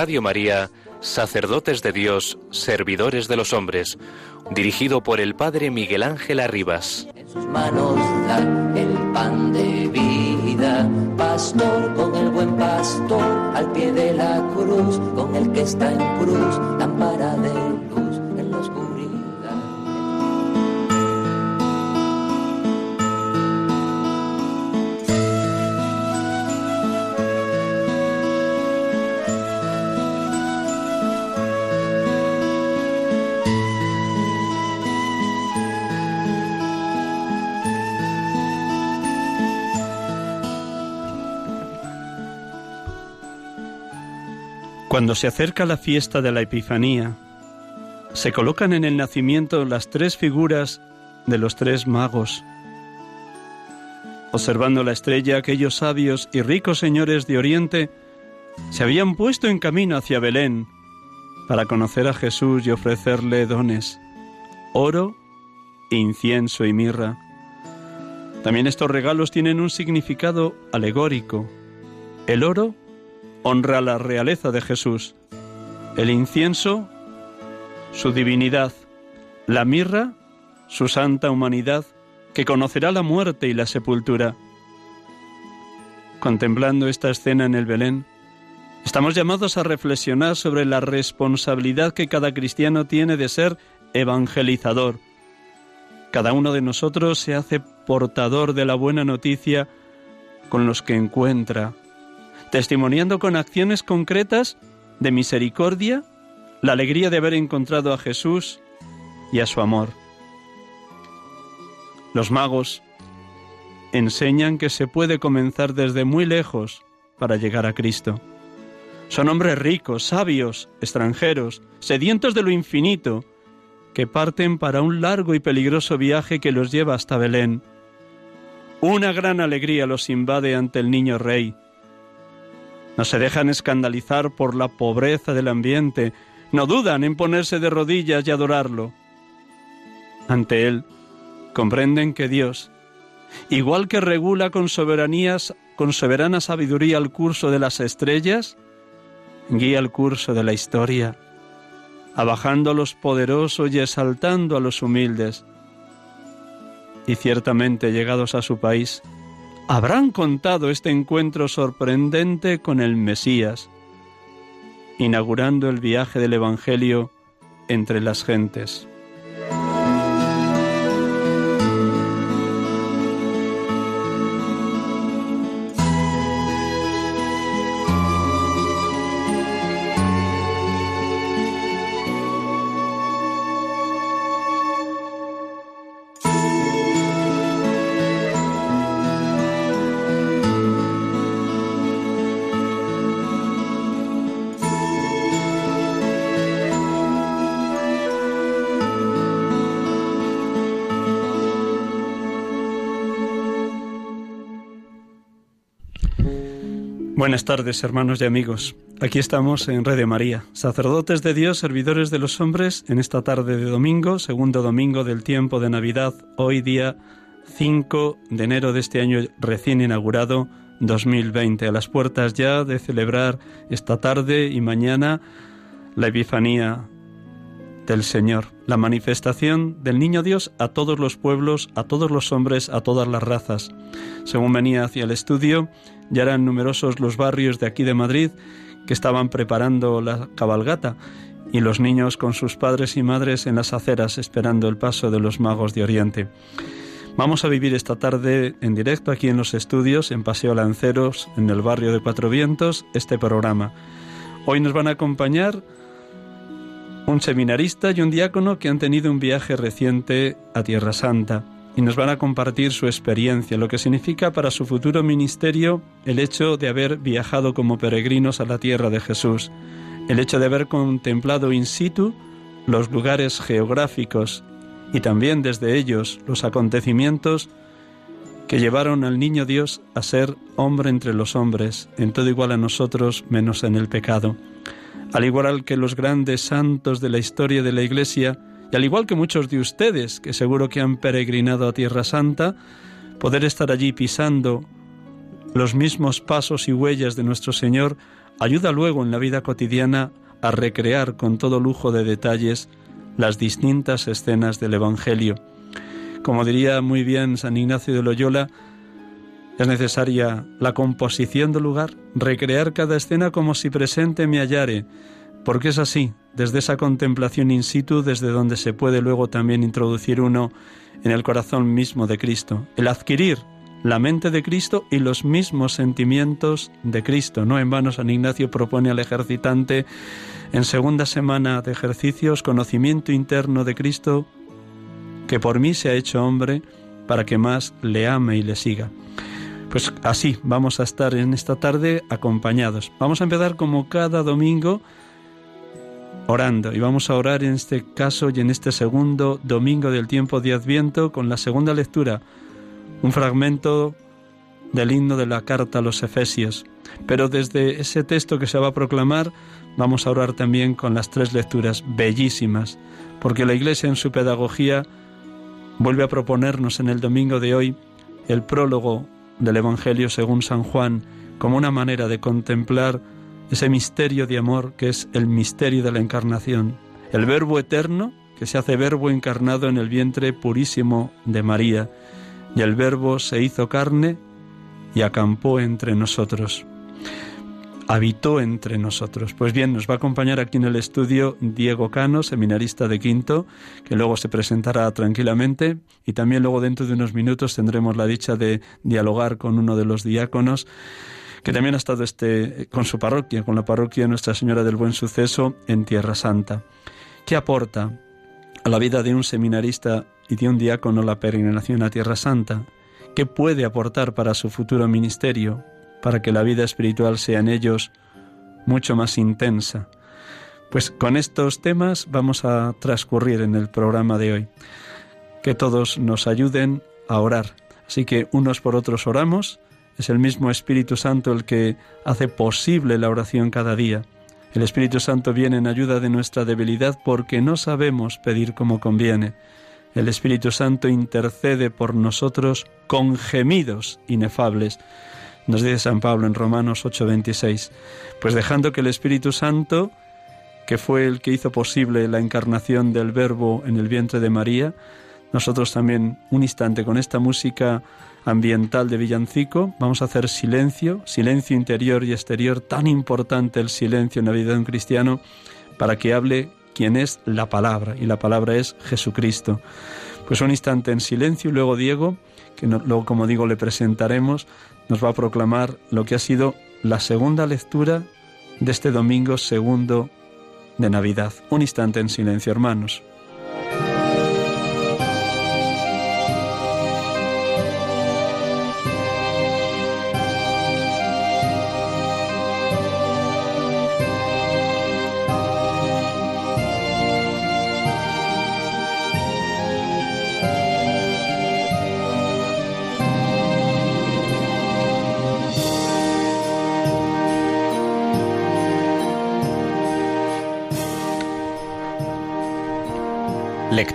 Radio María, Sacerdotes de Dios, Servidores de los Hombres, dirigido por el Padre Miguel Ángel Arribas. En sus manos da el pan de vida, pastor con el buen pastor, al pie de la cruz, con el que está en cruz, Cuando se acerca la fiesta de la Epifanía, se colocan en el nacimiento las tres figuras de los tres magos. Observando la estrella, aquellos sabios y ricos señores de Oriente se habían puesto en camino hacia Belén para conocer a Jesús y ofrecerle dones, oro, incienso y mirra. También estos regalos tienen un significado alegórico. El oro honra la realeza de Jesús, el incienso, su divinidad, la mirra, su santa humanidad, que conocerá la muerte y la sepultura. Contemplando esta escena en el Belén, estamos llamados a reflexionar sobre la responsabilidad que cada cristiano tiene de ser evangelizador. Cada uno de nosotros se hace portador de la buena noticia con los que encuentra, testimoniando con acciones concretas de misericordia la alegría de haber encontrado a Jesús y a su amor. Los magos enseñan que se puede comenzar desde muy lejos para llegar a Cristo. Son hombres ricos, sabios, extranjeros, sedientos de lo infinito, que parten para un largo y peligroso viaje que los lleva hasta Belén. Una gran alegría los invade ante el niño rey. No se dejan escandalizar por la pobreza del ambiente, no dudan en ponerse de rodillas y adorarlo. Ante él, comprenden que Dios, igual que regula con soberanías, con soberana sabiduría el curso de las estrellas, guía el curso de la historia, abajando a los poderosos y exaltando a los humildes. Y ciertamente llegados a su país, habrán contado este encuentro sorprendente con el Mesías, inaugurando el viaje del Evangelio entre las gentes. Buenas tardes, hermanos y amigos. Aquí estamos en Red de María, sacerdotes de Dios, servidores de los hombres, en esta tarde de domingo, segundo domingo del tiempo de Navidad, hoy día 5 de enero de este año recién inaugurado 2020, a las puertas ya de celebrar esta tarde y mañana la Epifanía del Señor, la manifestación del Niño Dios a todos los pueblos, a todos los hombres, a todas las razas. Según venía hacia el estudio, ya eran numerosos los barrios de aquí de Madrid que estaban preparando la cabalgata y los niños con sus padres y madres en las aceras esperando el paso de los magos de Oriente. Vamos a vivir esta tarde en directo aquí en los estudios, en Paseo Lanceros, en el barrio de Cuatro Vientos, este programa. Hoy nos van a acompañar un seminarista y un diácono que han tenido un viaje reciente a Tierra Santa y nos van a compartir su experiencia, lo que significa para su futuro ministerio el hecho de haber viajado como peregrinos a la tierra de Jesús, el hecho de haber contemplado in situ los lugares geográficos y también desde ellos los acontecimientos que llevaron al niño Dios a ser hombre entre los hombres, en todo igual a nosotros menos en el pecado. Al igual que los grandes santos de la historia de la Iglesia, y al igual que muchos de ustedes, que seguro que han peregrinado a Tierra Santa, poder estar allí pisando los mismos pasos y huellas de nuestro Señor ayuda luego en la vida cotidiana a recrear con todo lujo de detalles las distintas escenas del Evangelio. Como diría muy bien San Ignacio de Loyola, es necesaria la composición del lugar, recrear cada escena como si presente me hallare, porque es así, desde esa contemplación in situ, desde donde se puede luego también introducir uno en el corazón mismo de Cristo, el adquirir la mente de Cristo y los mismos sentimientos de Cristo. No en vano San Ignacio propone al ejercitante en segunda semana de ejercicios conocimiento interno de Cristo que por mí se ha hecho hombre para que más le ame y le siga. Pues así vamos a estar en esta tarde acompañados. Vamos a empezar como cada domingo orando. Y vamos a orar en este caso y en este segundo domingo del tiempo de Adviento con la segunda lectura, un fragmento del himno de la carta a los Efesios. Pero desde ese texto que se va a proclamar, vamos a orar también con las tres lecturas bellísimas, porque la Iglesia en su pedagogía vuelve a proponernos en el domingo de hoy el prólogo del Evangelio según San Juan como una manera de contemplar ese misterio de amor que es el misterio de la encarnación, el verbo eterno que se hace verbo encarnado en el vientre purísimo de María, y el verbo se hizo carne y acampó entre nosotros. Habitó entre nosotros. Pues bien, nos va a acompañar aquí en el estudio Diego Cano, seminarista de Quinto, que luego se presentará tranquilamente y también luego dentro de unos minutos tendremos la dicha de dialogar con uno de los diáconos que también ha estado este, con su parroquia, con la parroquia Nuestra Señora del Buen Suceso en Tierra Santa. ¿Qué aporta a la vida de un seminarista y de un diácono la peregrinación a Tierra Santa? ¿Qué puede aportar para su futuro ministerio, para que la vida espiritual sea en ellos mucho más intensa? Pues con estos temas vamos a transcurrir en el programa de hoy. Que todos nos ayuden a orar. Así que unos por otros oramos es el mismo Espíritu Santo el que hace posible la oración cada día. El Espíritu Santo viene en ayuda de nuestra debilidad porque no sabemos pedir como conviene. El Espíritu Santo intercede por nosotros con gemidos inefables. Nos dice San Pablo en Romanos 8:26. Pues dejando que el Espíritu Santo, que fue el que hizo posible la encarnación del Verbo en el vientre de María, nosotros también un instante con esta música ambiental de villancico, vamos a hacer silencio, silencio interior y exterior, tan importante el silencio en la vida de un cristiano, para que hable quien es la palabra, y la palabra es Jesucristo. Pues un instante en silencio y luego Diego, que luego como digo le presentaremos, nos va a proclamar lo que ha sido la segunda lectura de este domingo segundo de Navidad. Un instante en silencio, hermanos.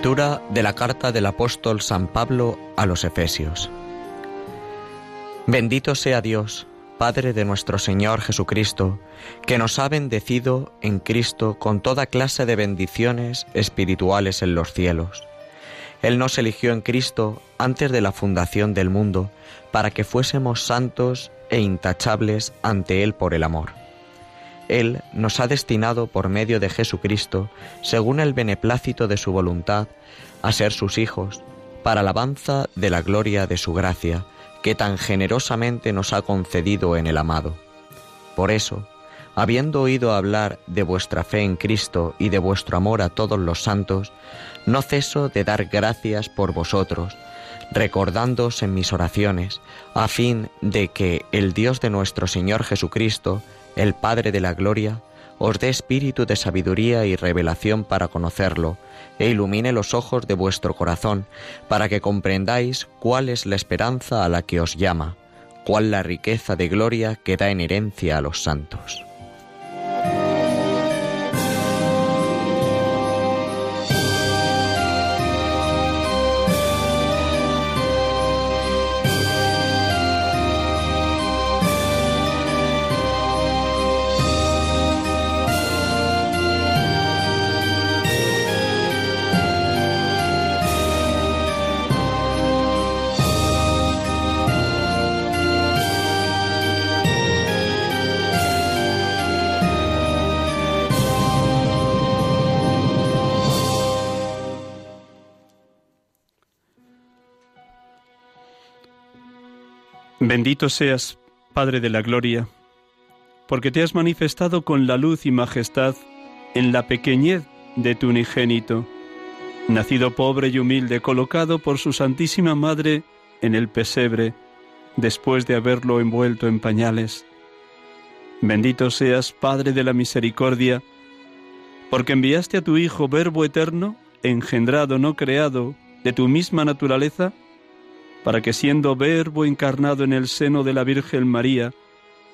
Lectura de la carta del apóstol San Pablo a los Efesios. Bendito sea Dios, Padre de nuestro Señor Jesucristo, que nos ha bendecido en Cristo con toda clase de bendiciones espirituales en los cielos. Él nos eligió en Cristo antes de la fundación del mundo, para que fuésemos santos e intachables ante Él por el amor él nos ha destinado por medio de Jesucristo, según el beneplácito de su voluntad, a ser sus hijos, para alabanza de la gloria de su gracia, que tan generosamente nos ha concedido en el amado. Por eso, habiendo oído hablar de vuestra fe en Cristo y de vuestro amor a todos los santos, no ceso de dar gracias por vosotros, recordándoos en mis oraciones, a fin de que el Dios de nuestro Señor Jesucristo, el Padre de la Gloria, os dé espíritu de sabiduría y revelación para conocerlo, e ilumine los ojos de vuestro corazón, para que comprendáis cuál es la esperanza a la que os llama, cuál la riqueza de gloria que da en herencia a los santos. Bendito seas, Padre de la Gloria, porque te has manifestado con la luz y majestad en la pequeñez de tu unigénito, nacido pobre y humilde, colocado por su Santísima Madre en el pesebre, después de haberlo envuelto en pañales. Bendito seas, Padre de la Misericordia, porque enviaste a tu Hijo, Verbo eterno, engendrado, no creado, de tu misma naturaleza, para que siendo verbo encarnado en el seno de la Virgen María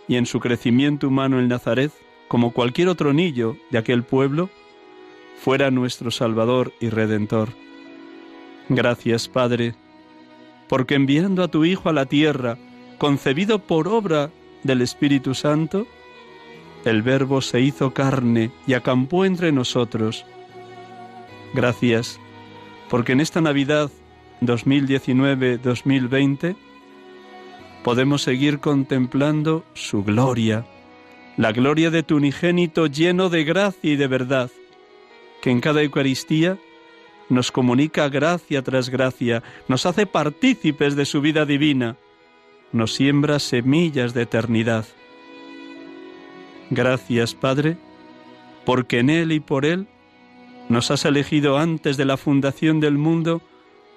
y en su crecimiento humano en Nazaret, como cualquier otro niño de aquel pueblo, fuera nuestro Salvador y Redentor. Gracias, Padre, porque enviando a tu Hijo a la tierra, concebido por obra del Espíritu Santo, el Verbo se hizo carne y acampó entre nosotros. Gracias, porque en esta Navidad 2019-2020 podemos seguir contemplando su gloria, la gloria de tu unigénito lleno de gracia y de verdad, que en cada Eucaristía nos comunica gracia tras gracia, nos hace partícipes de su vida divina, nos siembra semillas de eternidad. Gracias, Padre, porque en Él y por Él nos has elegido antes de la fundación del mundo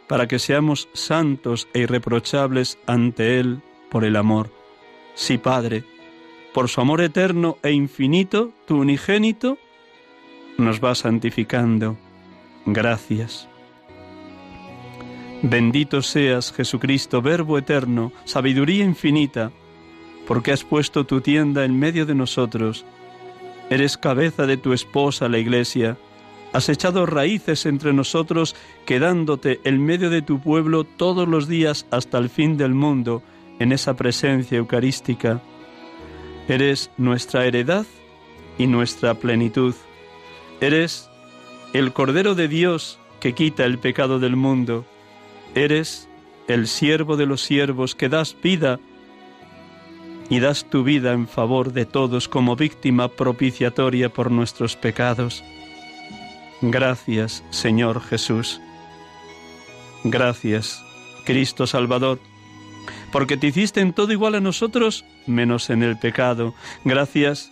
para que seamos santos e irreprochables ante Él por el amor. Sí, Padre, por su amor eterno e infinito, tu unigénito, nos va santificando. Gracias. Bendito seas, Jesucristo, Verbo eterno, sabiduría infinita, porque has puesto tu tienda en medio de nosotros. Eres cabeza de tu esposa, la Iglesia, Has echado raíces entre nosotros, quedándote en medio de tu pueblo todos los días hasta el fin del mundo, en esa presencia eucarística. Eres nuestra heredad y nuestra plenitud. Eres el Cordero de Dios que quita el pecado del mundo. Eres el siervo de los siervos que das vida y das tu vida en favor de todos como víctima propiciatoria por nuestros pecados. Gracias, Señor Jesús. Gracias, Cristo Salvador, porque te hiciste en todo igual a nosotros, menos en el pecado. Gracias,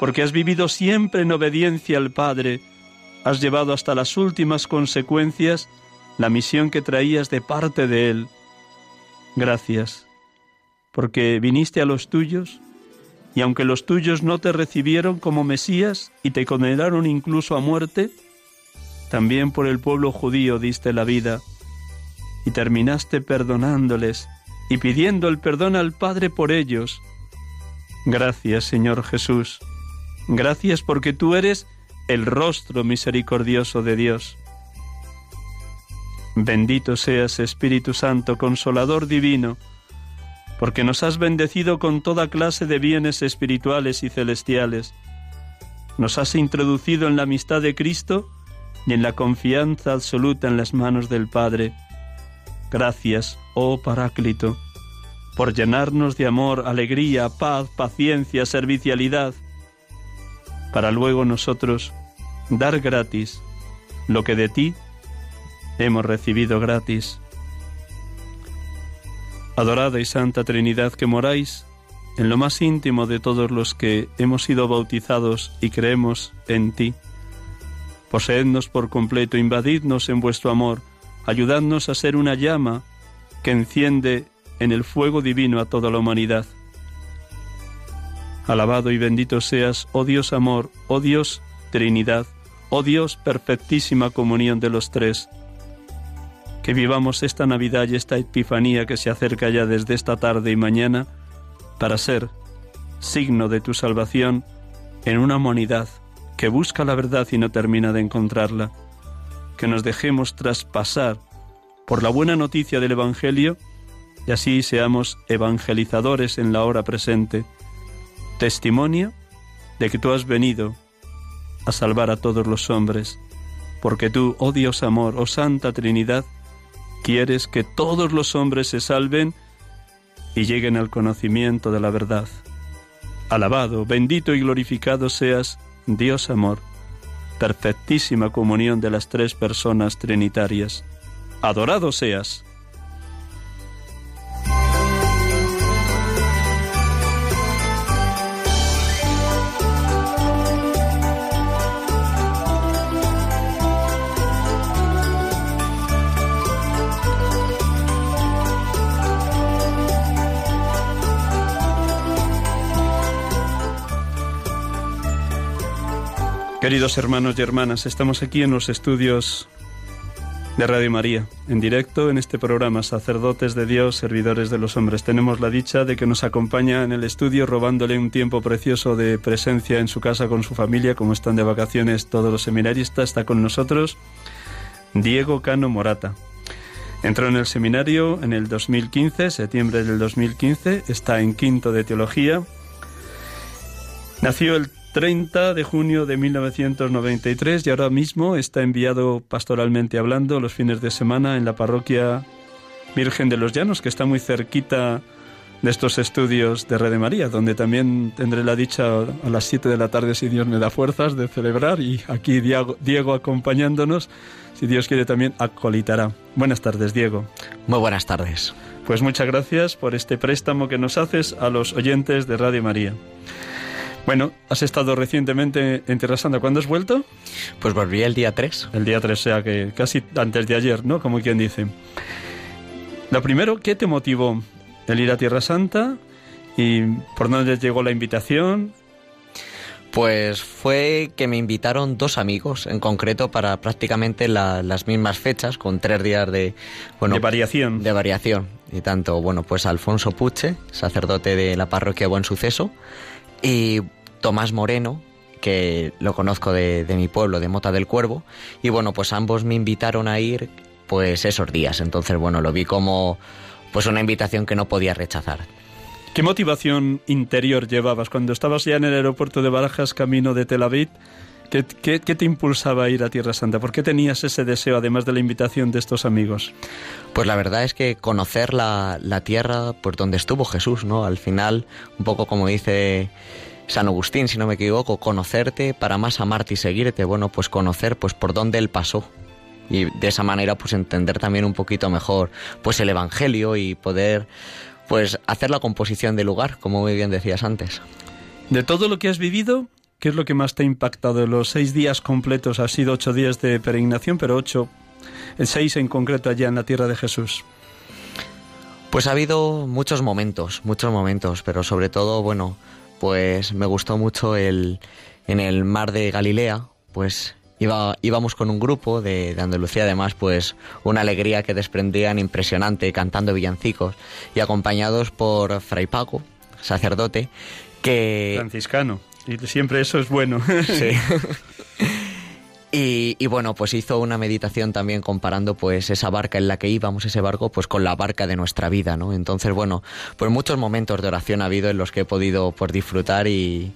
porque has vivido siempre en obediencia al Padre, has llevado hasta las últimas consecuencias la misión que traías de parte de Él. Gracias, porque viniste a los tuyos, y aunque los tuyos no te recibieron como Mesías y te condenaron incluso a muerte, también por el pueblo judío diste la vida y terminaste perdonándoles y pidiendo el perdón al Padre por ellos. Gracias, Señor Jesús. Gracias porque tú eres el rostro misericordioso de Dios. Bendito seas, Espíritu Santo, consolador divino, porque nos has bendecido con toda clase de bienes espirituales y celestiales. Nos has introducido en la amistad de Cristo y en la confianza absoluta en las manos del Padre. Gracias, oh Paráclito, por llenarnos de amor, alegría, paz, paciencia, servicialidad, para luego nosotros dar gratis lo que de ti hemos recibido gratis. Adorada y Santa Trinidad que moráis en lo más íntimo de todos los que hemos sido bautizados y creemos en ti. Poseednos por completo, invadidnos en vuestro amor, ayudadnos a ser una llama que enciende en el fuego divino a toda la humanidad. Alabado y bendito seas, oh Dios amor, oh Dios Trinidad, oh Dios perfectísima comunión de los tres. Que vivamos esta Navidad y esta Epifanía que se acerca ya desde esta tarde y mañana para ser signo de tu salvación en una humanidad que busca la verdad y no termina de encontrarla. Que nos dejemos traspasar por la buena noticia del Evangelio y así seamos evangelizadores en la hora presente testimonio de que tú has venido a salvar a todos los hombres, porque tú, oh Dios amor, oh Santa Trinidad, quieres que todos los hombres se salven y lleguen al conocimiento de la verdad. Alabado, bendito y glorificado seas, Dios amor, perfectísima comunión de las tres personas trinitarias. Adorado seas. Queridos hermanos y hermanas, estamos aquí en los estudios de Radio María, en directo en este programa Sacerdotes de Dios, Servidores de los Hombres. Tenemos la dicha de que nos acompaña en el estudio robándole un tiempo precioso de presencia en su casa con su familia, como están de vacaciones todos los seminaristas, está con nosotros Diego Cano Morata. Entró en el seminario en el 2015, septiembre del 2015, está en quinto de teología. Nació el 30 de junio de 1993 y ahora mismo está enviado pastoralmente hablando los fines de semana en la parroquia Virgen de los Llanos, que está muy cerquita de estos estudios de Red de María, donde también tendré la dicha a las 7 de la tarde, si Dios me da fuerzas, de celebrar y aquí Diego, Diego acompañándonos, si Dios quiere también acolitará. Buenas tardes, Diego. Muy buenas tardes. Pues muchas gracias por este préstamo que nos haces a los oyentes de Radio María. Bueno, has estado recientemente en Tierra Santa. ¿Cuándo has vuelto? Pues volví el día 3. El día 3, o sea que casi antes de ayer, ¿no? Como quien dice. Lo primero, ¿qué te motivó el ir a Tierra Santa? ¿Y por dónde llegó la invitación? Pues fue que me invitaron dos amigos, en concreto para prácticamente las mismas fechas, con tres días de... Bueno, de variación. De variación. Y tanto, bueno, pues Alfonso Puche, sacerdote de la parroquia Buen Suceso, y Tomás Moreno, que lo conozco de, mi pueblo, de Mota del Cuervo, y bueno, pues ambos me invitaron a ir pues esos días, entonces bueno, lo vi como pues una invitación que no podía rechazar. ¿Qué motivación interior llevabas cuando estabas ya en el aeropuerto de Barajas, camino de Tel Aviv? ¿Qué, te impulsaba a ir a Tierra Santa? ¿Por qué tenías ese deseo, además de la invitación de estos amigos? Pues la verdad es que conocer la, la tierra por donde estuvo Jesús, ¿no? Al final, un poco como dice San Agustín, si no me equivoco, conocerte para más amarte y seguirte. Bueno, pues conocer pues por dónde él pasó. Y de esa manera pues entender también un poquito mejor pues el Evangelio y poder pues hacer la composición del lugar, como muy bien decías antes. De todo lo que has vivido, ¿Qué es lo que más te ha impactado? Los seis días completos, ha sido ocho días de peregrinación, pero ocho, el seis en concreto allá en la tierra de Jesús. Pues ha habido muchos momentos, muchos momentos, pero sobre todo, bueno, pues me gustó mucho el en el mar de Galilea, pues iba, íbamos con un grupo de, de, Andalucía, además, pues una alegría que desprendían impresionante cantando villancicos y acompañados por Fray Paco, sacerdote, que... Franciscano. Y siempre eso es bueno. Sí. Y, bueno, pues hizo una meditación también comparando pues esa barca en la que íbamos, ese barco, pues con la barca de nuestra vida, ¿no? Entonces, bueno, pues muchos momentos de oración ha habido en los que he podido pues disfrutar y,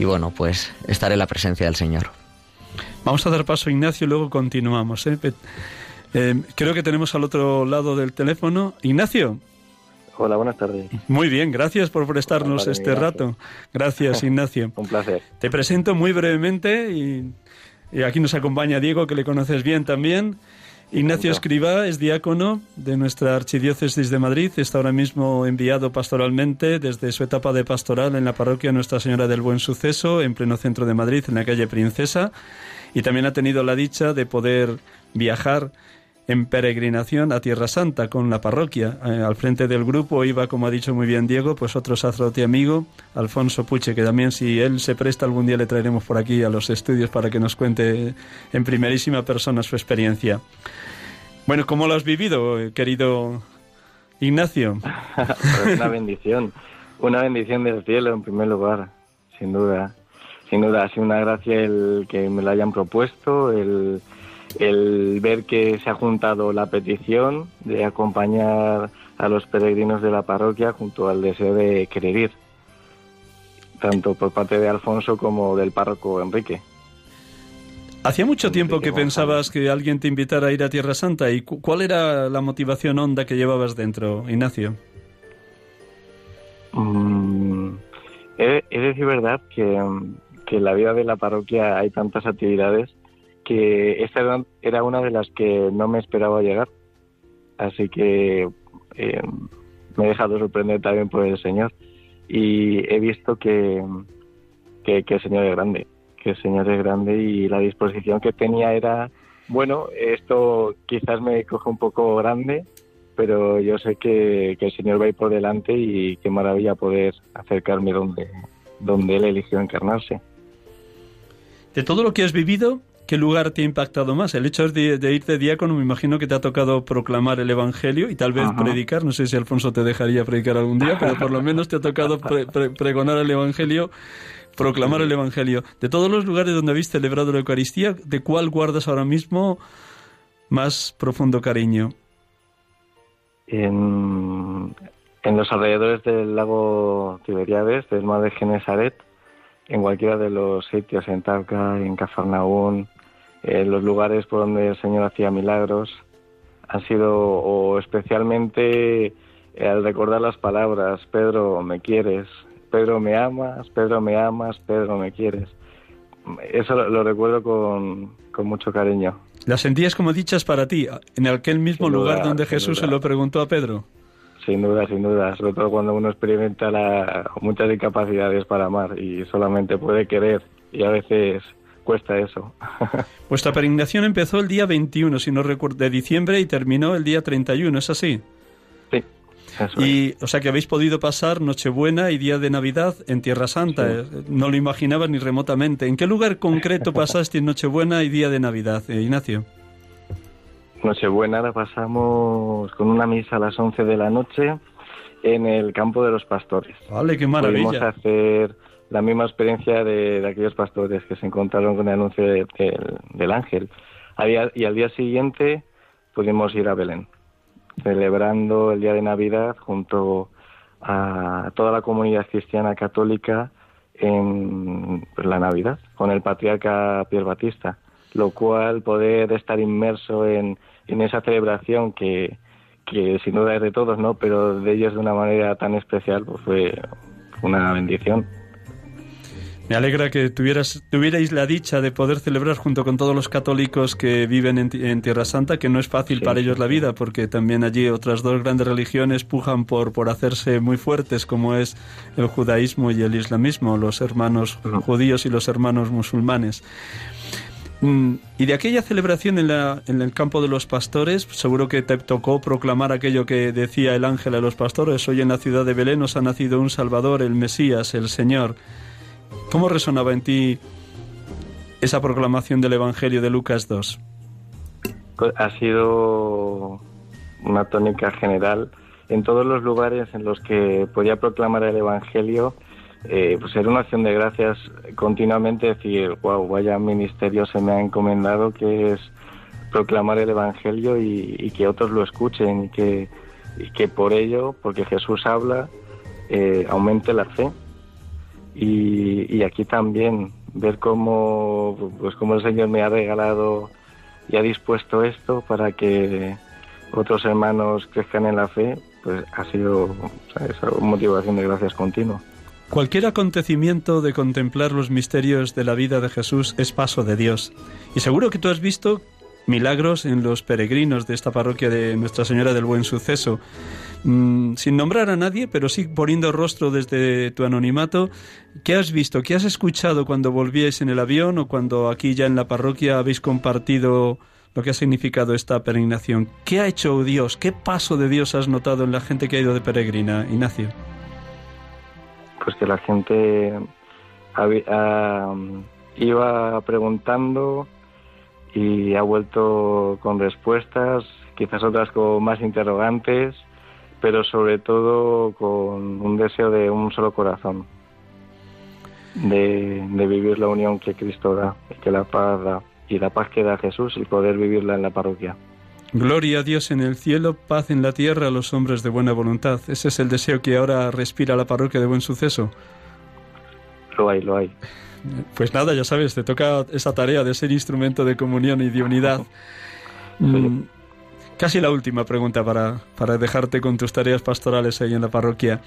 bueno, pues estar en la presencia del Señor. Vamos a dar paso a Ignacio y luego continuamos. ¿eh? Eh, creo que tenemos al otro lado del teléfono. Ignacio. Hola, buenas tardes. Muy bien, gracias por prestarnos este rato. Gracias, Ignacio. Un placer. Te presento muy brevemente y, aquí nos acompaña Diego, que le conoces bien también. Ignacio Escribá es diácono de nuestra Archidiócesis de Madrid. Está ahora mismo enviado pastoralmente desde su etapa de pastoral en la parroquia Nuestra Señora del Buen Suceso, en pleno centro de Madrid, en la calle Princesa. Y también ha tenido la dicha de poder viajar en peregrinación a Tierra Santa con la parroquia. Eh, al frente del grupo iba, como ha dicho muy bien Diego, pues otro sacerdote amigo, Alfonso Puche, que también si él se presta algún día le traeremos por aquí a los estudios para que nos cuente en primerísima persona su experiencia. Bueno, ¿cómo lo has vivido, querido Ignacio? Pues una bendición, una bendición del cielo en primer lugar, sin duda. Sin duda, ha sido una gracia el que me lo hayan propuesto, el el ver que se ha juntado la petición de acompañar a los peregrinos de la parroquia junto al deseo de querer ir, tanto por parte de Alfonso como del párroco Enrique. Hacía mucho tiempo que pensabas que alguien te invitara a ir a Tierra Santa y ¿cuál era la motivación honda que llevabas dentro, Ignacio? Mm, he, de decir verdad que, que en la vida de la parroquia hay tantas actividades que esta era una de las que no me esperaba llegar. Así que eh, me he dejado sorprender también por el Señor. Y he visto que, que, el Señor es grande, que el Señor es grande y la disposición que tenía era, bueno, esto quizás me coge un poco grande, pero yo sé que, que el Señor va a ir por delante y qué maravilla poder acercarme donde, donde Él eligió encarnarse. De todo lo que has vivido, ¿Qué lugar te ha impactado más? El hecho de, de ir de diácono, me imagino que te ha tocado proclamar el Evangelio y tal vez predicar. No sé si Alfonso te dejaría predicar algún día, pero por lo menos te ha tocado pregonar el Evangelio, proclamar el Evangelio. De todos los lugares donde habéis celebrado la Eucaristía, ¿de cuál guardas ahora mismo más profundo cariño? En, en los alrededores del lago Tiberiades, del mar de Genesaret, en cualquiera de los sitios, en Talca, en Cafarnaún, en los lugares por donde el Señor hacía milagros, han sido, o especialmente eh, al recordar las palabras, Pedro, me quieres, Pedro, me amas, Pedro, me amas, Pedro, me quieres. Eso lo, recuerdo con, con, mucho cariño. ¿Las sentías como dichas para ti, en aquel mismo lugar donde Jesús se lo preguntó a Pedro? Sin duda, sin duda, sobre todo cuando uno experimenta la, muchas incapacidades para amar y solamente puede querer y a veces cuesta eso. Vuestra peregrinación empezó el día 21, si no recuerdo, de diciembre y terminó el día 31, ¿es así? Sí. y, o sea que habéis podido pasar Nochebuena y Día de Navidad en Tierra Santa. Eh, no lo imaginaba ni remotamente. ¿En qué lugar concreto pasaste Nochebuena y Día de Navidad, eh, Ignacio? Nochebuena la pasamos con una misa a las 11 de la noche en el campo de los pastores. Vale, qué maravilla. Pudimos hacer la misma experiencia de, aquellos pastores que se encontraron con el anuncio del ángel. y al día siguiente pudimos ir a Belén, celebrando el día de Navidad junto a toda la comunidad cristiana católica en la Navidad, con el patriarca Pierre Batista, lo cual poder estar inmerso en, en esa celebración que, que sin duda es de todos, ¿no? Pero de ellos de una manera tan especial, pues fue una bendición. Me alegra que tuvieras, tuvierais la dicha de poder celebrar junto con todos los católicos que viven en, Tierra Santa, que no es fácil para ellos la vida, porque también allí otras dos grandes religiones pujan por, por hacerse muy fuertes, como es el judaísmo y el islamismo, los hermanos judíos y los hermanos musulmanes. Mm, y de aquella celebración en, la, en, el campo de los pastores, seguro que te tocó proclamar aquello que decía el ángel a los pastores, hoy en la ciudad de Belén nos ha nacido un Salvador, el Mesías, el Señor. ¿Cómo resonaba en ti esa proclamación del Evangelio de Lucas 2? Pues ha sido una tónica general en todos los lugares en los que podía proclamar el Evangelio eh, pues era una acción de gracias continuamente decir, wow, vaya ministerio se me ha encomendado que es proclamar el Evangelio y, que otros lo escuchen y que, por ello, porque Jesús habla, eh, aumente la fe. Y, y, aquí también ver cómo, pues cómo el Señor me ha regalado y ha dispuesto esto para que otros hermanos crezcan en la fe, pues ha sido esa motivación de gracias continua. Cualquier acontecimiento de contemplar los misterios de la vida de Jesús es paso de Dios. Y seguro que tú has visto milagros en los peregrinos de esta parroquia de Nuestra Señora del Buen Suceso. Mm, sin nombrar a nadie, pero sí poniendo rostro desde tu anonimato, ¿qué has visto, qué has escuchado cuando volvíais en el avión o cuando aquí ya en la parroquia habéis compartido lo que ha significado esta peregrinación? ¿Qué ha hecho Dios? ¿Qué paso de Dios has notado en la gente que ha ido de peregrina, Ignacio? Pues que la gente iba preguntando y ha vuelto con respuestas, quizás otras con más interrogantes, pero sobre todo con un deseo de un solo corazón, de, vivir la unión que Cristo da y que la paz da, y la paz que da Jesús y poder vivirla en la parroquia. Gloria a Dios en el cielo, paz en la tierra a los hombres de buena voluntad. Ese es el deseo que ahora respira la parroquia de buen suceso. Lo hay, lo hay. Pues nada, ya sabes, te toca esa tarea de ser instrumento de comunión y de unidad. Mm, casi la última pregunta para, para dejarte con tus tareas pastorales ahí en la parroquia.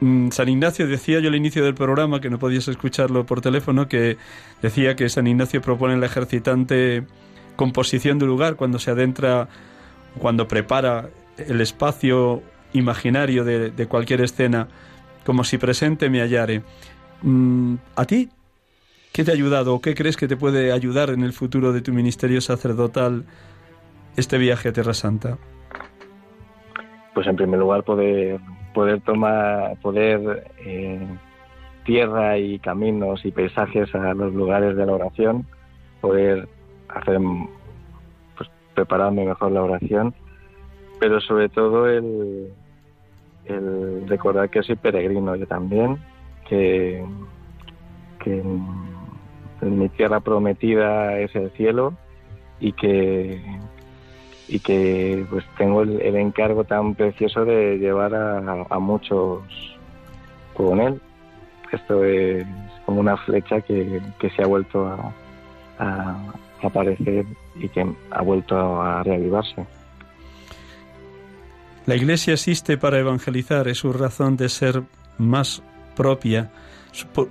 Mm, San Ignacio decía yo al inicio del programa, que no podías escucharlo por teléfono, que decía que San Ignacio propone la ejercitante composición de lugar cuando se adentra, cuando prepara el espacio imaginario de, de cualquier escena, como si presente me hallare. Mm, ¿A ti qué te ha ayudado o qué crees que te puede ayudar en el futuro de tu ministerio sacerdotal este viaje a Tierra Santa? Pues en primer lugar poder poder tomar poder eh, tierra y caminos y paisajes a los lugares de la oración, poder hacer pues prepararme mejor la oración, pero sobre todo el, el recordar que soy peregrino yo también que, en mi tierra prometida es el cielo y que y que pues tengo el, encargo tan precioso de llevar a, muchos con él. Esto es como una flecha que, se ha vuelto a, a, aparecer y que ha vuelto a reavivarse. La Iglesia existe para evangelizar, es su razón de ser más propia,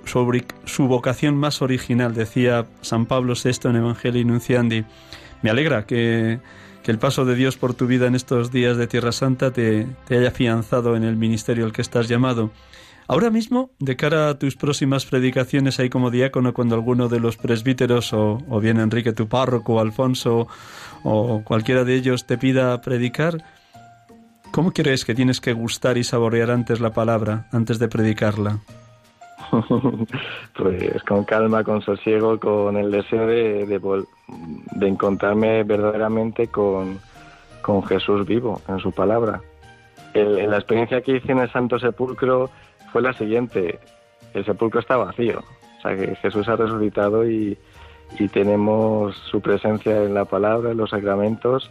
sobre su vocación más original, decía San Pablo VI en Evangelii Nunciandi. Me alegra que, el paso de Dios por tu vida en estos días de Tierra Santa te, haya afianzado en el ministerio al que estás llamado. Ahora mismo, de cara a tus próximas predicaciones ahí como diácono, cuando alguno de los presbíteros, o, o bien Enrique tu párroco, Alfonso, o cualquiera de ellos te pida predicar, ¿Cómo crees que tienes que gustar y saborear antes la palabra, antes de predicarla? pues con calma, con sosiego, con el deseo de, de, encontrarme verdaderamente con, Jesús vivo, en su palabra. la experiencia que hice en el Santo Sepulcro fue la siguiente. El sepulcro está vacío. O sea que Jesús ha resucitado y, y tenemos su presencia en la palabra, en los sacramentos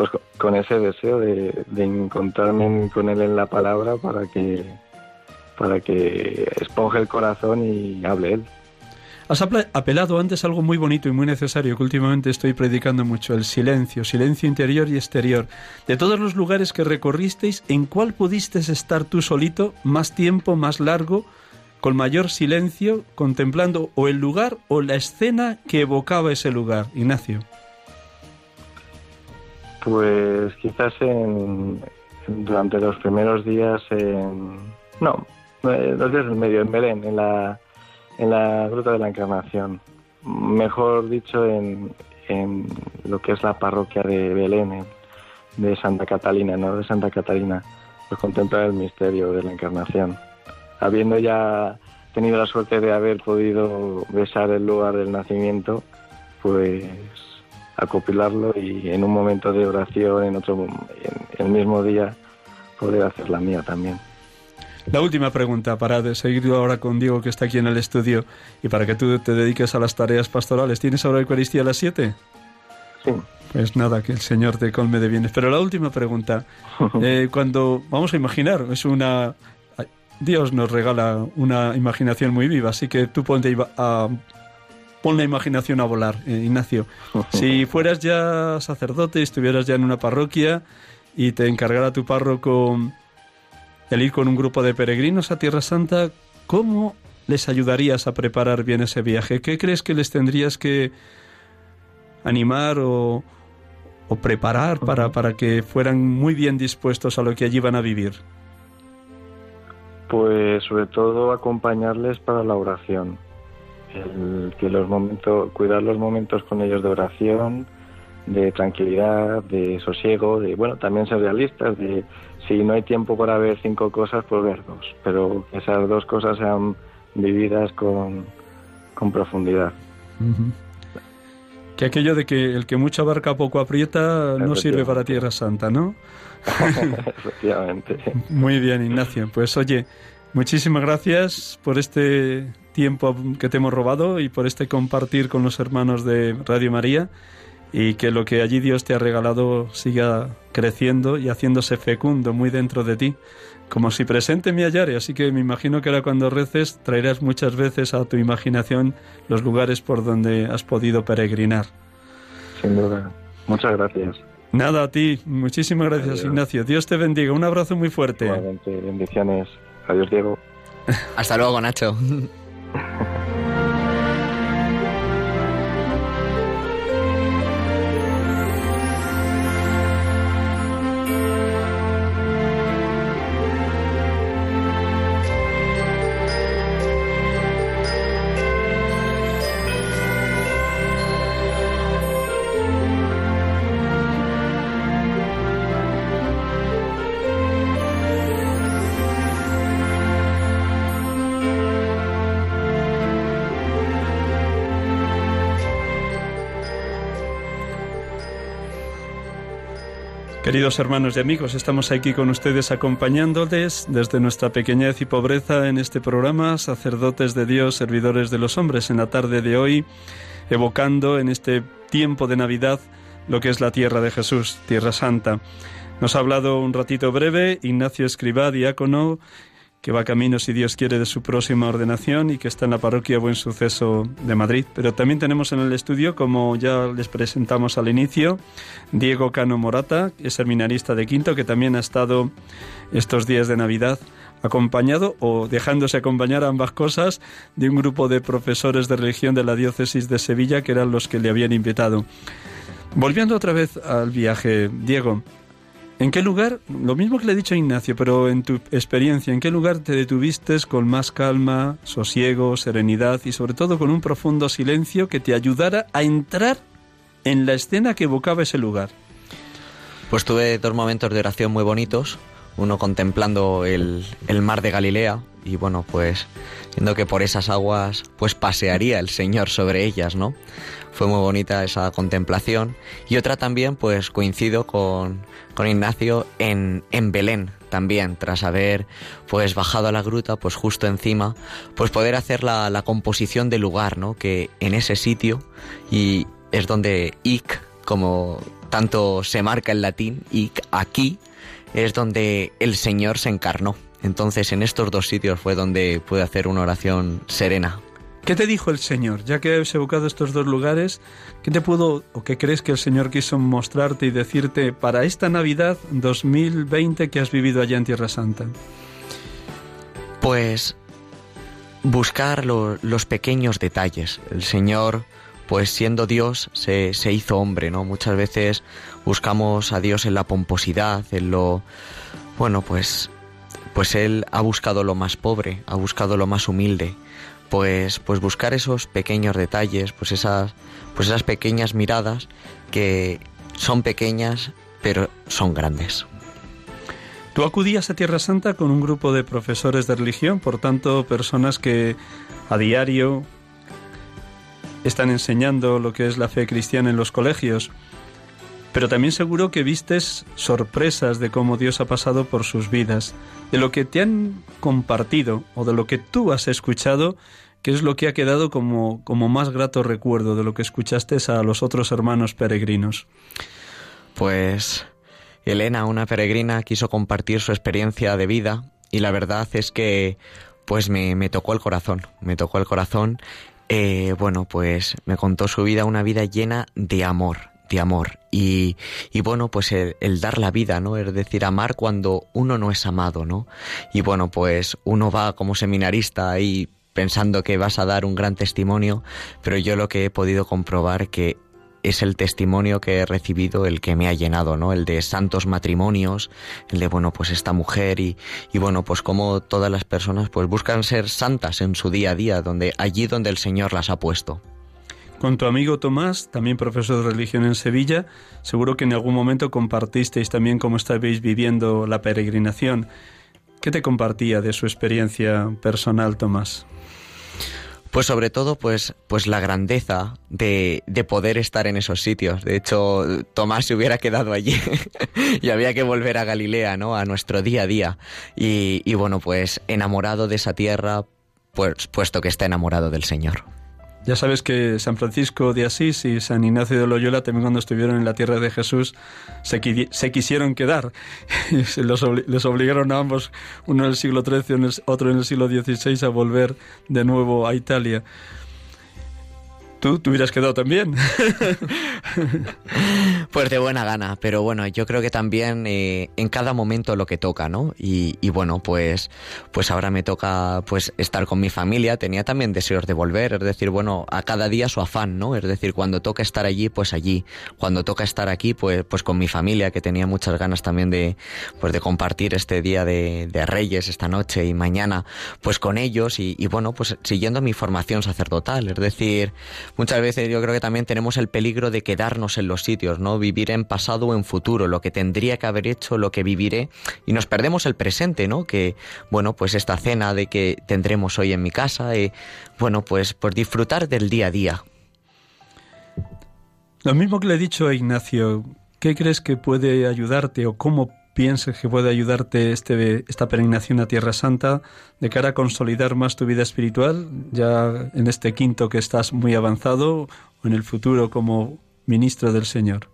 pues con ese deseo de, encontrarme con él en la palabra para que para que esponje el corazón y hable él. Has apelado antes algo muy bonito y muy necesario que últimamente estoy predicando mucho, el silencio, silencio interior y exterior. De todos los lugares que recorristeis, ¿en cuál pudiste estar tú solito más tiempo, más largo, con mayor silencio, contemplando o el lugar o la escena que evocaba ese lugar, Ignacio? Pues quizás en, durante los primeros días en... No, eh, los días del medio, en Belén, en la, en la Gruta de la Encarnación. Mejor dicho, en, en lo que es la parroquia de Belén, de Santa Catalina, ¿no? De Santa Catalina, pues contemplar el misterio de la Encarnación. Habiendo ya tenido la suerte de haber podido besar el lugar del nacimiento, pues acopilarlo y en un momento de oración, en otro el mismo día, poder hacer la mía también. La última pregunta para seguir ahora con Diego que está aquí en el estudio y para que tú te dediques a las tareas pastorales. ¿Tienes ahora Eucaristía a las 7? Sí. Pues nada, que el Señor te colme de bienes. Pero la última pregunta, eh, cuando vamos a imaginar, es una... Dios nos regala una imaginación muy viva, así que tú ponte a pon la imaginación a volar, eh, Ignacio. Si fueras ya sacerdote, estuvieras ya en una parroquia y te encargara tu párroco el ir con un grupo de peregrinos a Tierra Santa, ¿cómo les ayudarías a preparar bien ese viaje? ¿Qué crees que les tendrías que animar o, o preparar para, para que fueran muy bien dispuestos a lo que allí van a vivir? Pues sobre todo acompañarles para la oración. El, que los momentos, cuidar los momentos con ellos de oración, de tranquilidad, de sosiego, de bueno, también ser realistas, de si no hay tiempo para ver cinco cosas, pues ver dos, pero que esas dos cosas sean vividas con, con profundidad. Que aquello de que el que mucha barca poco aprieta no sirve para Tierra Santa, ¿no? Efectivamente. Muy bien, Ignacio. Pues oye, muchísimas gracias por este tiempo que te hemos robado y por este compartir con los hermanos de Radio María y que lo que allí Dios te ha regalado siga creciendo y haciéndose fecundo muy dentro de ti, como si presente me hallare. Así que me imagino que ahora cuando reces traerás muchas veces a tu imaginación los lugares por donde has podido peregrinar. Sin duda. Muchas gracias. Nada, a ti. Muchísimas gracias, Ignacio. Dios te bendiga. Un abrazo muy fuerte. Bendiciones. Adiós, Diego. Hasta luego, Nacho. Queridos hermanos y amigos, estamos aquí con ustedes acompañándoles desde nuestra pequeñez y pobreza en este programa, sacerdotes de Dios, servidores de los hombres, en la tarde de hoy, evocando en este tiempo de Navidad lo que es la tierra de Jesús, Tierra Santa. Nos ha hablado un ratito breve Ignacio Escribá, diácono, que va camino, si Dios quiere, de su próxima ordenación y que está en la parroquia Buen Suceso de Madrid. Pero también tenemos en el estudio, como ya les presentamos al inicio, Diego Cano Morata, es seminarista de Quinto, que también ha estado estos días de Navidad acompañado o dejándose acompañar ambas cosas de un grupo de profesores de religión de la diócesis de Sevilla que eran los que le habían invitado. Volviendo otra vez al viaje, Diego, ¿En qué lugar, lo mismo que le he dicho a Ignacio, pero en tu experiencia, ¿en qué lugar te detuviste con más calma, sosiego, serenidad y sobre todo con un profundo silencio que te ayudara a entrar en la escena que evocaba ese lugar? Pues tuve dos momentos de oración muy bonitos, uno contemplando el, el mar de Galilea y bueno, pues viendo que por esas aguas pues pasearía el Señor sobre ellas, ¿no? Fue muy bonita esa contemplación. Y otra también, pues coincido con, con Ignacio en, en Belén también, tras haber pues bajado a la gruta, pues justo encima, pues poder hacer la, la composición del lugar, ¿no? Que en ese sitio, y es donde ic, como tanto se marca en latín, ic, aquí, es donde el Señor se encarnó. Entonces en estos dos sitios fue donde pude hacer una oración serena ¿Qué te dijo el Señor? Ya que has evocado estos dos lugares, ¿qué te pudo o qué crees que el Señor quiso mostrarte y decirte para esta Navidad 2020 que has vivido allá en Tierra Santa? Pues buscar los pequeños detalles. El Señor, pues siendo Dios, se, se hizo hombre, ¿no? Muchas veces buscamos a Dios en la pomposidad, en lo... Bueno, pues, pues Él ha buscado lo más pobre, ha buscado lo más humilde pues, pues buscar esos pequeños detalles, pues esas, pues esas pequeñas miradas que son pequeñas pero son grandes. Tú acudías a Tierra Santa con un grupo de profesores de religión, por tanto, personas que a diario están enseñando lo que es la fe cristiana en los colegios. Pero también seguro que vistes sorpresas de cómo Dios ha pasado por sus vidas, de lo que te han compartido o de lo que tú has escuchado, que es lo que ha quedado como, como más grato recuerdo de lo que escuchaste a los otros hermanos peregrinos. Pues Elena, una peregrina, quiso compartir su experiencia de vida y la verdad es que pues me, me tocó el corazón, me tocó el corazón. Eh, bueno, pues me contó su vida, una vida llena de amor, de amor. Y, y bueno, pues el, dar la vida, ¿no? Es decir, amar cuando uno no es amado, ¿no? Y bueno, pues uno va como seminarista ahí pensando que vas a dar un gran testimonio, pero yo lo que he podido comprobar que es el testimonio que he recibido el que me ha llenado, ¿no? El de santos matrimonios, el de, bueno, pues esta mujer y, y bueno, pues como todas las personas pues buscan ser santas en su día a día, donde, allí donde el Señor las ha puesto. Con tu amigo Tomás, también profesor de religión en Sevilla, seguro que en algún momento compartisteis también cómo estabais viviendo la peregrinación. ¿Qué te compartía de su experiencia personal, Tomás? Pues sobre todo, pues, pues la grandeza de, de, poder estar en esos sitios. De hecho, Tomás se hubiera quedado allí y había que volver a Galilea, ¿no? A nuestro día a día. Y, y bueno, pues enamorado de esa tierra, pues puesto que está enamorado del Señor. Ya sabes que San Francisco de Asís y San Ignacio de Loyola también cuando estuvieron en la tierra de Jesús se, se quisieron quedar. Los les obligaron a ambos, uno en el siglo XIII, otro en el siglo XVI, a volver de nuevo a Italia. Tú te hubieras quedado también. pues de buena gana, pero bueno, yo creo que también eh, en cada momento lo que toca, ¿no? Y, y, bueno, pues, pues ahora me toca pues estar con mi familia. Tenía también deseos de volver, es decir, bueno, a cada día su afán, ¿no? Es decir, cuando toca estar allí, pues allí. Cuando toca estar aquí, pues, pues con mi familia, que tenía muchas ganas también de, pues de compartir este día de, de Reyes, esta noche y mañana, pues con ellos y, y bueno, pues siguiendo mi formación sacerdotal, es decir, muchas veces yo creo que también tenemos el peligro de quedarnos en los sitios, ¿no? Vivir en pasado o en futuro, lo que tendría que haber hecho, lo que viviré, y nos perdemos el presente, ¿no? Que, bueno, pues esta cena de que tendremos hoy en mi casa, y, bueno, pues por disfrutar del día a día. Lo mismo que le he dicho a Ignacio, ¿qué crees que puede ayudarte o cómo piensas que puede ayudarte este, esta peregrinación a Tierra Santa de cara a consolidar más tu vida espiritual, ya en este quinto que estás muy avanzado o en el futuro como ministro del Señor?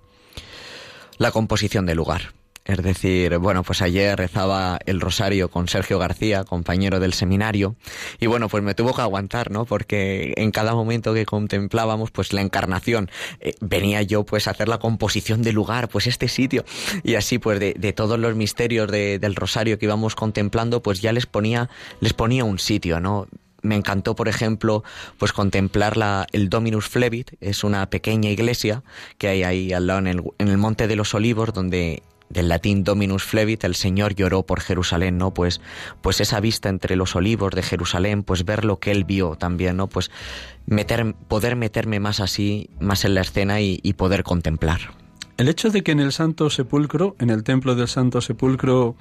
La composición del lugar. Es decir, bueno, pues ayer rezaba el rosario con Sergio García, compañero del seminario, y bueno, pues me tuvo que aguantar, ¿no? Porque en cada momento que contemplábamos, pues la encarnación, eh, venía yo pues a hacer la composición del lugar, pues este sitio, y así pues de, de todos los misterios de, del rosario que íbamos contemplando, pues ya les ponía, les ponía un sitio, ¿no? Me encantó, por ejemplo, pues contemplar la, el Dominus Flevit, es una pequeña iglesia que hay ahí al lado en el, en el Monte de los Olivos, donde del latín Dominus Flevit, el Señor lloró por Jerusalén, ¿no? Pues, pues esa vista entre los olivos de Jerusalén, pues ver lo que él vio también, ¿no? Pues meter, poder meterme más así, más en la escena y, poder contemplar. El hecho de que en el Santo Sepulcro, en el templo del Santo Sepulcro,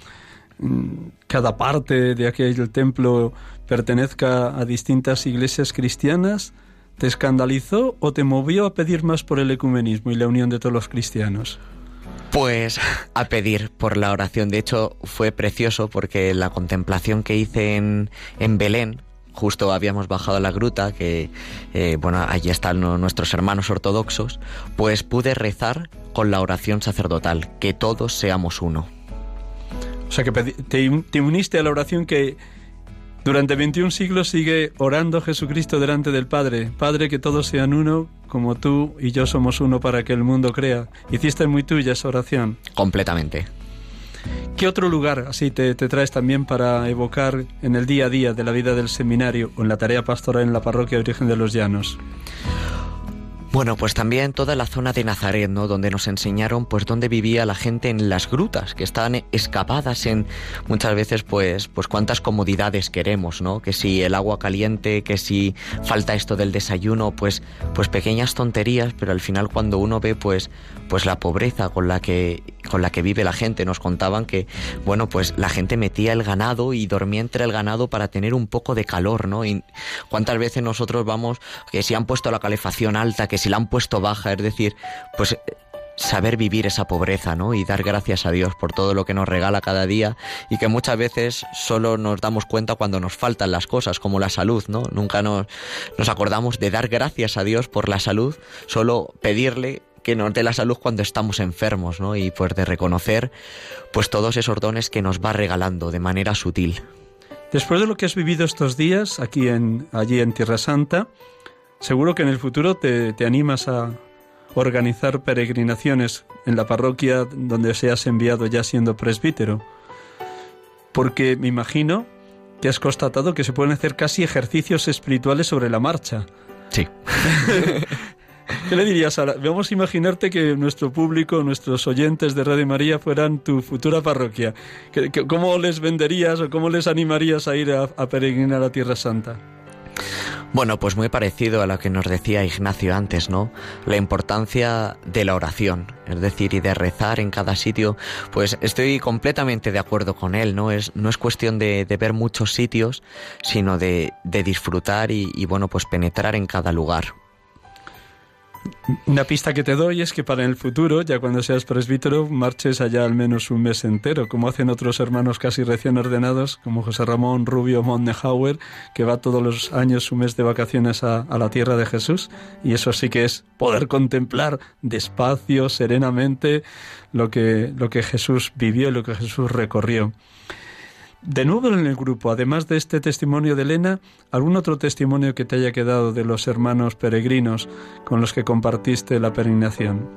cada parte de aquel templo pertenezca a distintas iglesias cristianas, ¿te escandalizó o te movió a pedir más por el ecumenismo y la unión de todos los cristianos? Pues a pedir por la oración. De hecho, fue precioso porque la contemplación que hice en, en Belén, justo habíamos bajado a la gruta, que eh, bueno, allí están nuestros hermanos ortodoxos, pues pude rezar con la oración sacerdotal, que todos seamos uno. O sea que te, te uniste a la oración que durante 21 siglos sigue orando Jesucristo delante del Padre. Padre, que todos sean uno, como tú y yo somos uno para que el mundo crea. Hiciste muy tuya esa oración. Completamente. ¿Qué otro lugar así te, te, traes también para evocar en el día a día de la vida del seminario o en la tarea pastoral en la parroquia Virgen de los Llanos? Bueno, pues también toda la zona de Nazaret, ¿no? Donde nos enseñaron, pues, dónde vivía la gente en las grutas, que estaban escapadas en muchas veces, pues, pues cuántas comodidades queremos, ¿no? Que si el agua caliente, que si falta esto del desayuno, pues, pues pequeñas tonterías, pero al final cuando uno ve, pues, pues la pobreza con la que con la que vive la gente, nos contaban que, bueno, pues la gente metía el ganado y dormía entre el ganado para tener un poco de calor, ¿no? Y cuántas veces nosotros vamos que si han puesto la calefacción alta, que si la han puesto baja, es decir, pues saber vivir esa pobreza, ¿no? Y dar gracias a Dios por todo lo que nos regala cada día y que muchas veces solo nos damos cuenta cuando nos faltan las cosas, como la salud, ¿no? Nunca nos, nos acordamos de dar gracias a Dios por la salud, solo pedirle que nos dé la salud cuando estamos enfermos, ¿no? Y pues de reconocer pues todos esos dones que nos va regalando de manera sutil. Después de lo que has vivido estos días aquí en allí en Tierra Santa, seguro que en el futuro te, te animas a organizar peregrinaciones en la parroquia donde seas enviado ya siendo presbítero. Porque me imagino que has constatado que se pueden hacer casi ejercicios espirituales sobre la marcha. Sí. ¿Qué le dirías ahora? Vamos a imaginarte que nuestro público, nuestros oyentes de Radio María fueran tu futura parroquia. ¿Cómo les venderías o cómo les animarías a ir a, peregrinar a Tierra Santa? Bueno, pues muy parecido a lo que nos decía Ignacio antes, ¿no? La importancia de la oración, es decir, y de rezar en cada sitio, pues estoy completamente de acuerdo con él, ¿no? Es, no es cuestión de, ver muchos sitios, sino de, disfrutar y, bueno, pues penetrar en cada lugar. Una pista que te doy es que para el futuro, ya cuando seas presbítero, marches allá al menos un mes entero, como hacen otros hermanos casi recién ordenados, como José Ramón Rubio Montenhauer, que va todos los años un mes de vacaciones a, a la tierra de Jesús. Y eso sí que es poder contemplar despacio, serenamente, lo que, lo que Jesús vivió y lo que Jesús recorrió. De nuevo en el grupo, además de este testimonio de Elena, ¿algún otro testimonio que te haya quedado de los hermanos peregrinos con los que compartiste la peregrinación?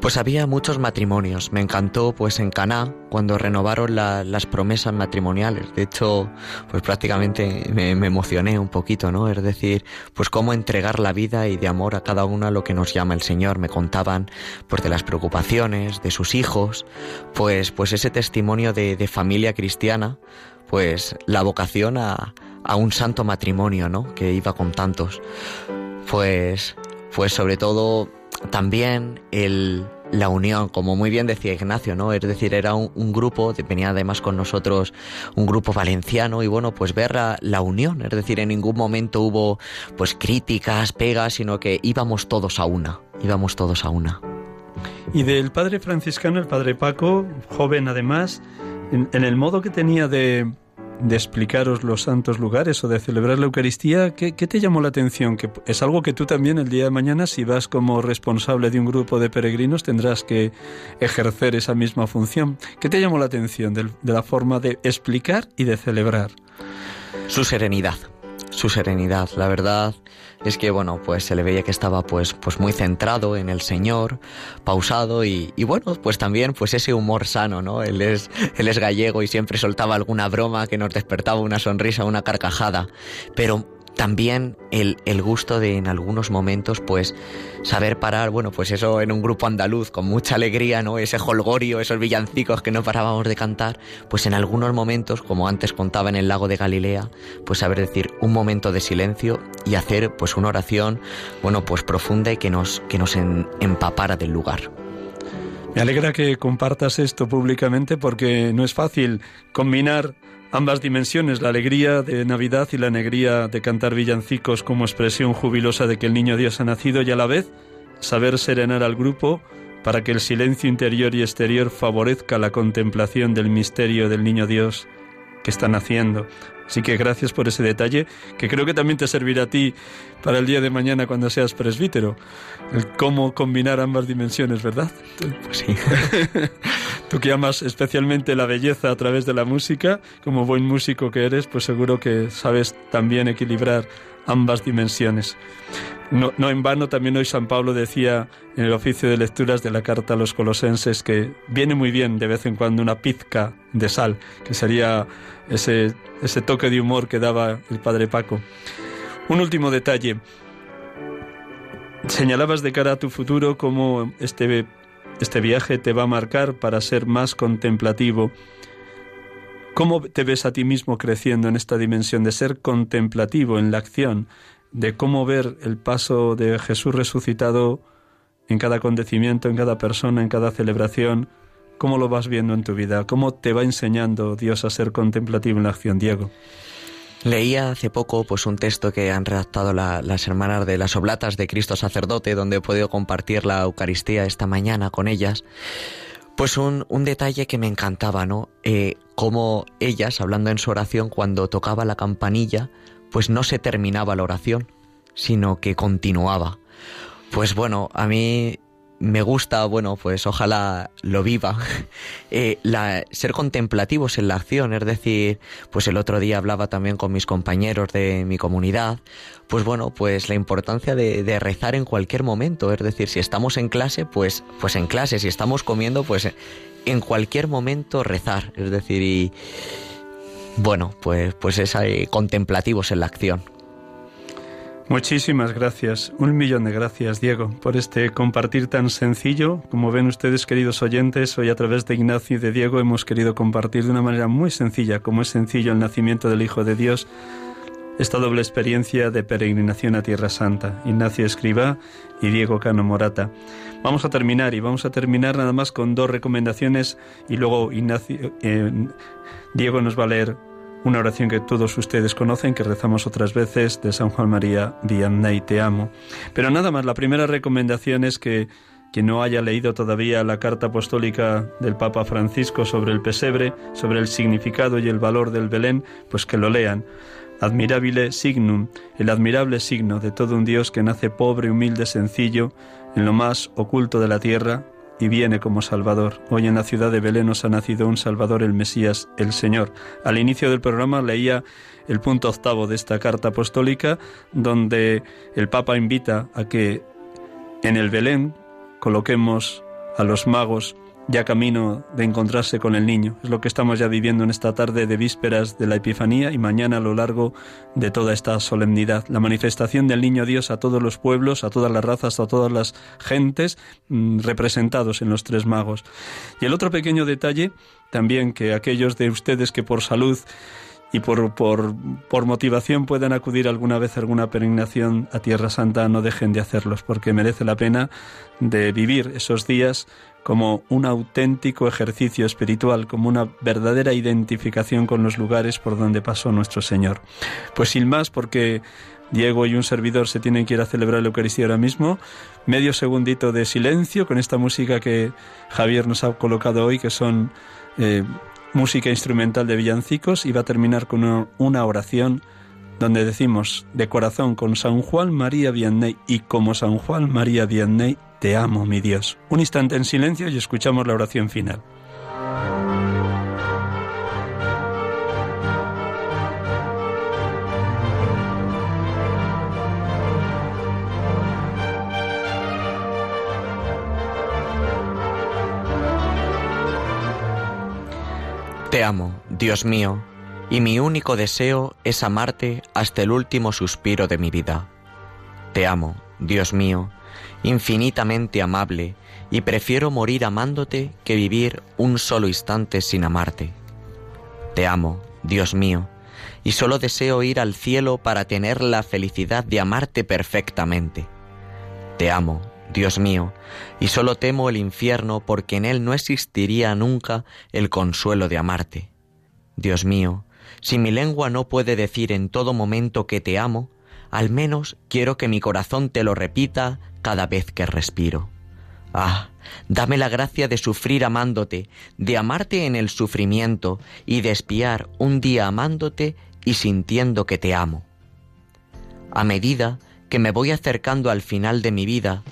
Pues había muchos matrimonios. Me encantó, pues en Caná, cuando renovaron las promesas matrimoniales. De hecho, pues prácticamente me, emocioné un poquito, ¿no? Es decir, pues cómo entregar la vida y de amor a cada uno a lo que nos llama el Señor. Me contaban, pues de las preocupaciones, de sus hijos, pues, pues ese testimonio de, de familia cristiana, pues la vocación a, a un santo matrimonio, ¿no? Que iba con tantos. Pues, pues sobre todo también el, la unión, como muy bien decía Ignacio, ¿no? Es decir, era un, grupo, venía además con nosotros un grupo valenciano y bueno, pues ver la, unión, es decir, en ningún momento hubo pues críticas, pegas, sino que íbamos todos a una, íbamos todos a una. Y del padre franciscano, el padre Paco, joven además, en el modo que tenía de, de explicaros los santos lugares o de celebrar la Eucaristía, ¿qué, te llamó la atención? Que es algo que tú también el día de mañana, si vas como responsable de un grupo de peregrinos, tendrás que ejercer esa misma función. ¿Qué te llamó la atención de la forma de explicar y de celebrar? Su serenidad su serenidad. La verdad es que, bueno, pues se le veía que estaba pues, pues muy centrado en el Señor, pausado y, y, bueno, pues también pues ese humor sano, ¿no? Él es, él es gallego y siempre soltaba alguna broma que nos despertaba una sonrisa, una carcajada. Pero también el, el, gusto de en algunos momentos pues saber parar, bueno, pues eso en un grupo andaluz con mucha alegría, ¿no? Ese holgorio, esos villancicos que no parábamos de cantar, pues en algunos momentos, como antes contaba en el lago de Galilea, pues saber decir un momento de silencio y hacer pues una oración, bueno, pues profunda y que nos, que nos empapara del lugar. Me alegra que compartas esto públicamente porque no es fácil combinar ambas dimensiones, la alegría de Navidad y la alegría de cantar villancicos como expresión jubilosa de que el niño Dios ha nacido y a la vez saber serenar al grupo para que el silencio interior y exterior favorezca la contemplación del misterio del niño Dios que está naciendo. Así que gracias por ese detalle, que creo que también te servirá a ti para el día de mañana cuando seas presbítero. El cómo combinar ambas dimensiones, ¿verdad? Pues sí. Tú que amas especialmente la belleza a través de la música, como buen músico que eres, pues seguro que sabes también equilibrar ambas dimensiones. No, no, en vano también hoy San Pablo decía en el oficio de lecturas de la carta a los colosenses que viene muy bien de vez en cuando una pizca de sal, que sería ese, ese toque de humor que daba el padre Paco. Un último detalle. Señalabas de cara a tu futuro cómo este este viaje te va a marcar para ser más contemplativo. ¿Cómo te ves a ti mismo creciendo en esta dimensión de ser contemplativo en la acción, de cómo ver el paso de Jesús resucitado en cada acontecimiento, en cada persona, en cada celebración? ¿Cómo lo vas viendo en tu vida? ¿Cómo te va enseñando Dios a ser contemplativo en la acción, Diego? Leía hace poco pues un texto que han redactado las hermanas de las Oblatas de Cristo Sacerdote, donde he podido compartir la Eucaristía esta mañana con ellas. Pues un, un detalle que me encantaba, ¿no? Eh, como ellas, hablando en su oración, cuando tocaba la campanilla, pues no se terminaba la oración, sino que continuaba. Pues bueno, a mí me gusta, bueno, pues ojalá lo viva, eh, la, ser contemplativos en la acción, es decir, pues el otro día hablaba también con mis compañeros de mi comunidad, pues bueno, pues la importancia de, de, rezar en cualquier momento, es decir, si estamos en clase, pues, pues en clase, si estamos comiendo, pues en cualquier momento rezar, es decir, y bueno, pues, pues es contemplativos en la acción. Muchísimas gracias, un millón de gracias, Diego, por este compartir tan sencillo. Como ven ustedes, queridos oyentes, hoy a través de Ignacio y de Diego hemos querido compartir de una manera muy sencilla, como es sencillo el nacimiento del Hijo de Dios, esta doble experiencia de peregrinación a Tierra Santa. Ignacio Escriba y Diego Cano Morata. Vamos a terminar y vamos a terminar nada más con dos recomendaciones y luego Ignacio, eh, Diego nos va a leer una oración que todos ustedes conocen, que rezamos otras veces, de San Juan María Vianney, Te amo. Pero nada más, la primera recomendación es que quien no haya leído todavía la carta apostólica del Papa Francisco sobre el pesebre, sobre el significado y el valor del Belén, pues que lo lean. Admirabile signum, el admirable signo de todo un Dios que nace pobre, humilde, sencillo, en lo más oculto de la tierra, y viene como Salvador. Hoy en la ciudad de Belén nos ha nacido un Salvador, el Mesías, el Señor. Al inicio del programa leía el punto octavo de esta carta apostólica, donde el Papa invita a que en el Belén coloquemos a los magos ya camino de encontrarse con el niño. Es lo que estamos ya viviendo en esta tarde de vísperas de la Epifanía y mañana a lo largo de toda esta solemnidad. La manifestación del niño Dios a todos los pueblos, a todas las razas, a todas las gentes mm, representados en los tres magos. Y el otro pequeño detalle, también que aquellos de ustedes que por salud y por, por, por, motivación puedan acudir alguna vez a alguna peregrinación a Tierra Santa, no dejen de hacerlos, porque merece la pena de vivir esos días como un auténtico ejercicio espiritual, como una verdadera identificación con los lugares por donde pasó nuestro Señor. Pues sin más, porque Diego y un servidor se tienen que ir a celebrar la Eucaristía ahora mismo, medio segundito de silencio con esta música que Javier nos ha colocado hoy, que son eh, música instrumental de villancicos, y va a terminar con una oración donde decimos de corazón con San Juan María Vianney y como San Juan María Vianney, te amo, mi Dios. Un instante en silencio y escuchamos la oración final. Te amo, Dios mío y mi único deseo es amarte hasta el último suspiro de mi vida. Te amo, Dios mío, infinitamente amable, y prefiero morir amándote que vivir un solo instante sin amarte. Te amo, Dios mío, y solo deseo ir al cielo para tener la felicidad de amarte perfectamente. Te amo, Dios mío, y solo temo el infierno porque en él no existiría nunca el consuelo de amarte. Dios mío, si mi lengua no puede decir en todo momento que te amo, al menos quiero que mi corazón te lo repita cada vez que respiro. Ah, dame la gracia de sufrir amándote, de amarte en el sufrimiento y de espiar un día amándote y sintiendo que te amo. A medida que me voy acercando al final de mi vida,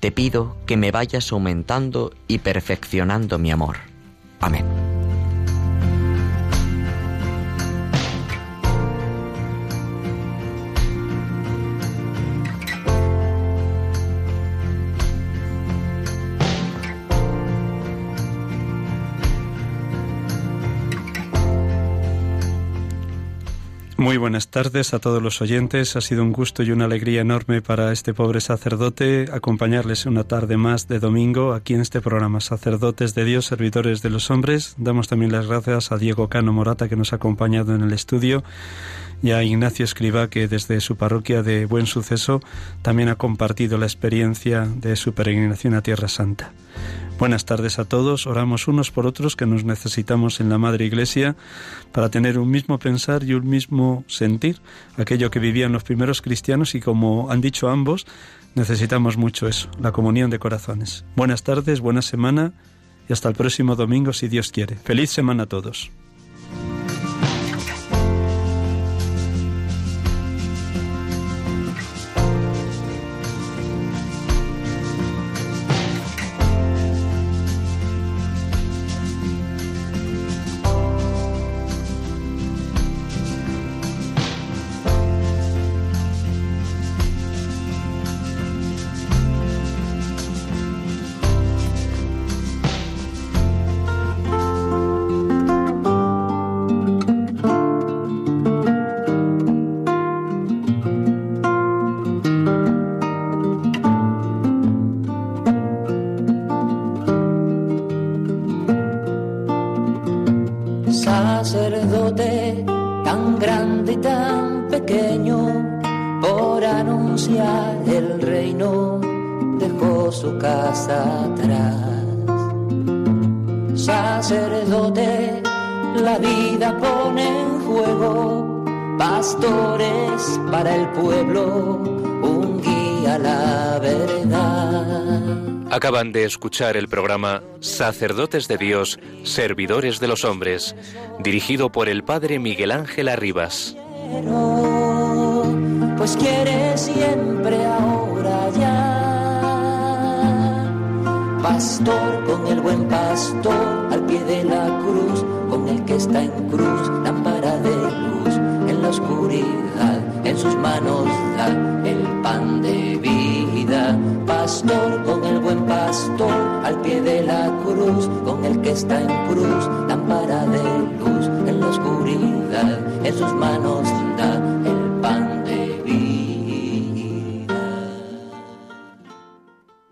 te pido que me vayas aumentando y perfeccionando mi amor. Amén. Muy buenas tardes a todos los oyentes. Ha sido un gusto y una alegría enorme para este pobre sacerdote acompañarles una tarde más de domingo aquí en este programa Sacerdotes de Dios, Servidores de los Hombres. Damos también las gracias a Diego Cano Morata que nos ha acompañado en el estudio y a Ignacio Escriba que desde su parroquia de Buen Suceso también ha compartido la experiencia de su peregrinación a Tierra Santa. Buenas tardes a todos. Oramos unos por otros que nos necesitamos en la Madre Iglesia para tener un mismo pensar y un mismo sentir, aquello que vivían los primeros cristianos y como han dicho ambos, necesitamos mucho eso, la comunión de corazones. Buenas tardes, buena semana y hasta el próximo domingo si Dios quiere. Feliz semana a todos. Acaban de escuchar el programa Sacerdotes de Dios, Servidores de los Hombres, dirigido por el Padre Miguel Ángel Arribas. Pues quiere siempre ahora ya. Pastor con el buen pastor al pie de la cruz, con el que está en cruz, lámpara de luz en la oscuridad, en sus manos da el pan de vida. Pastor con el buen pastor al pie de la cruz, con el que está en cruz, lámpara de luz en la oscuridad, en sus manos da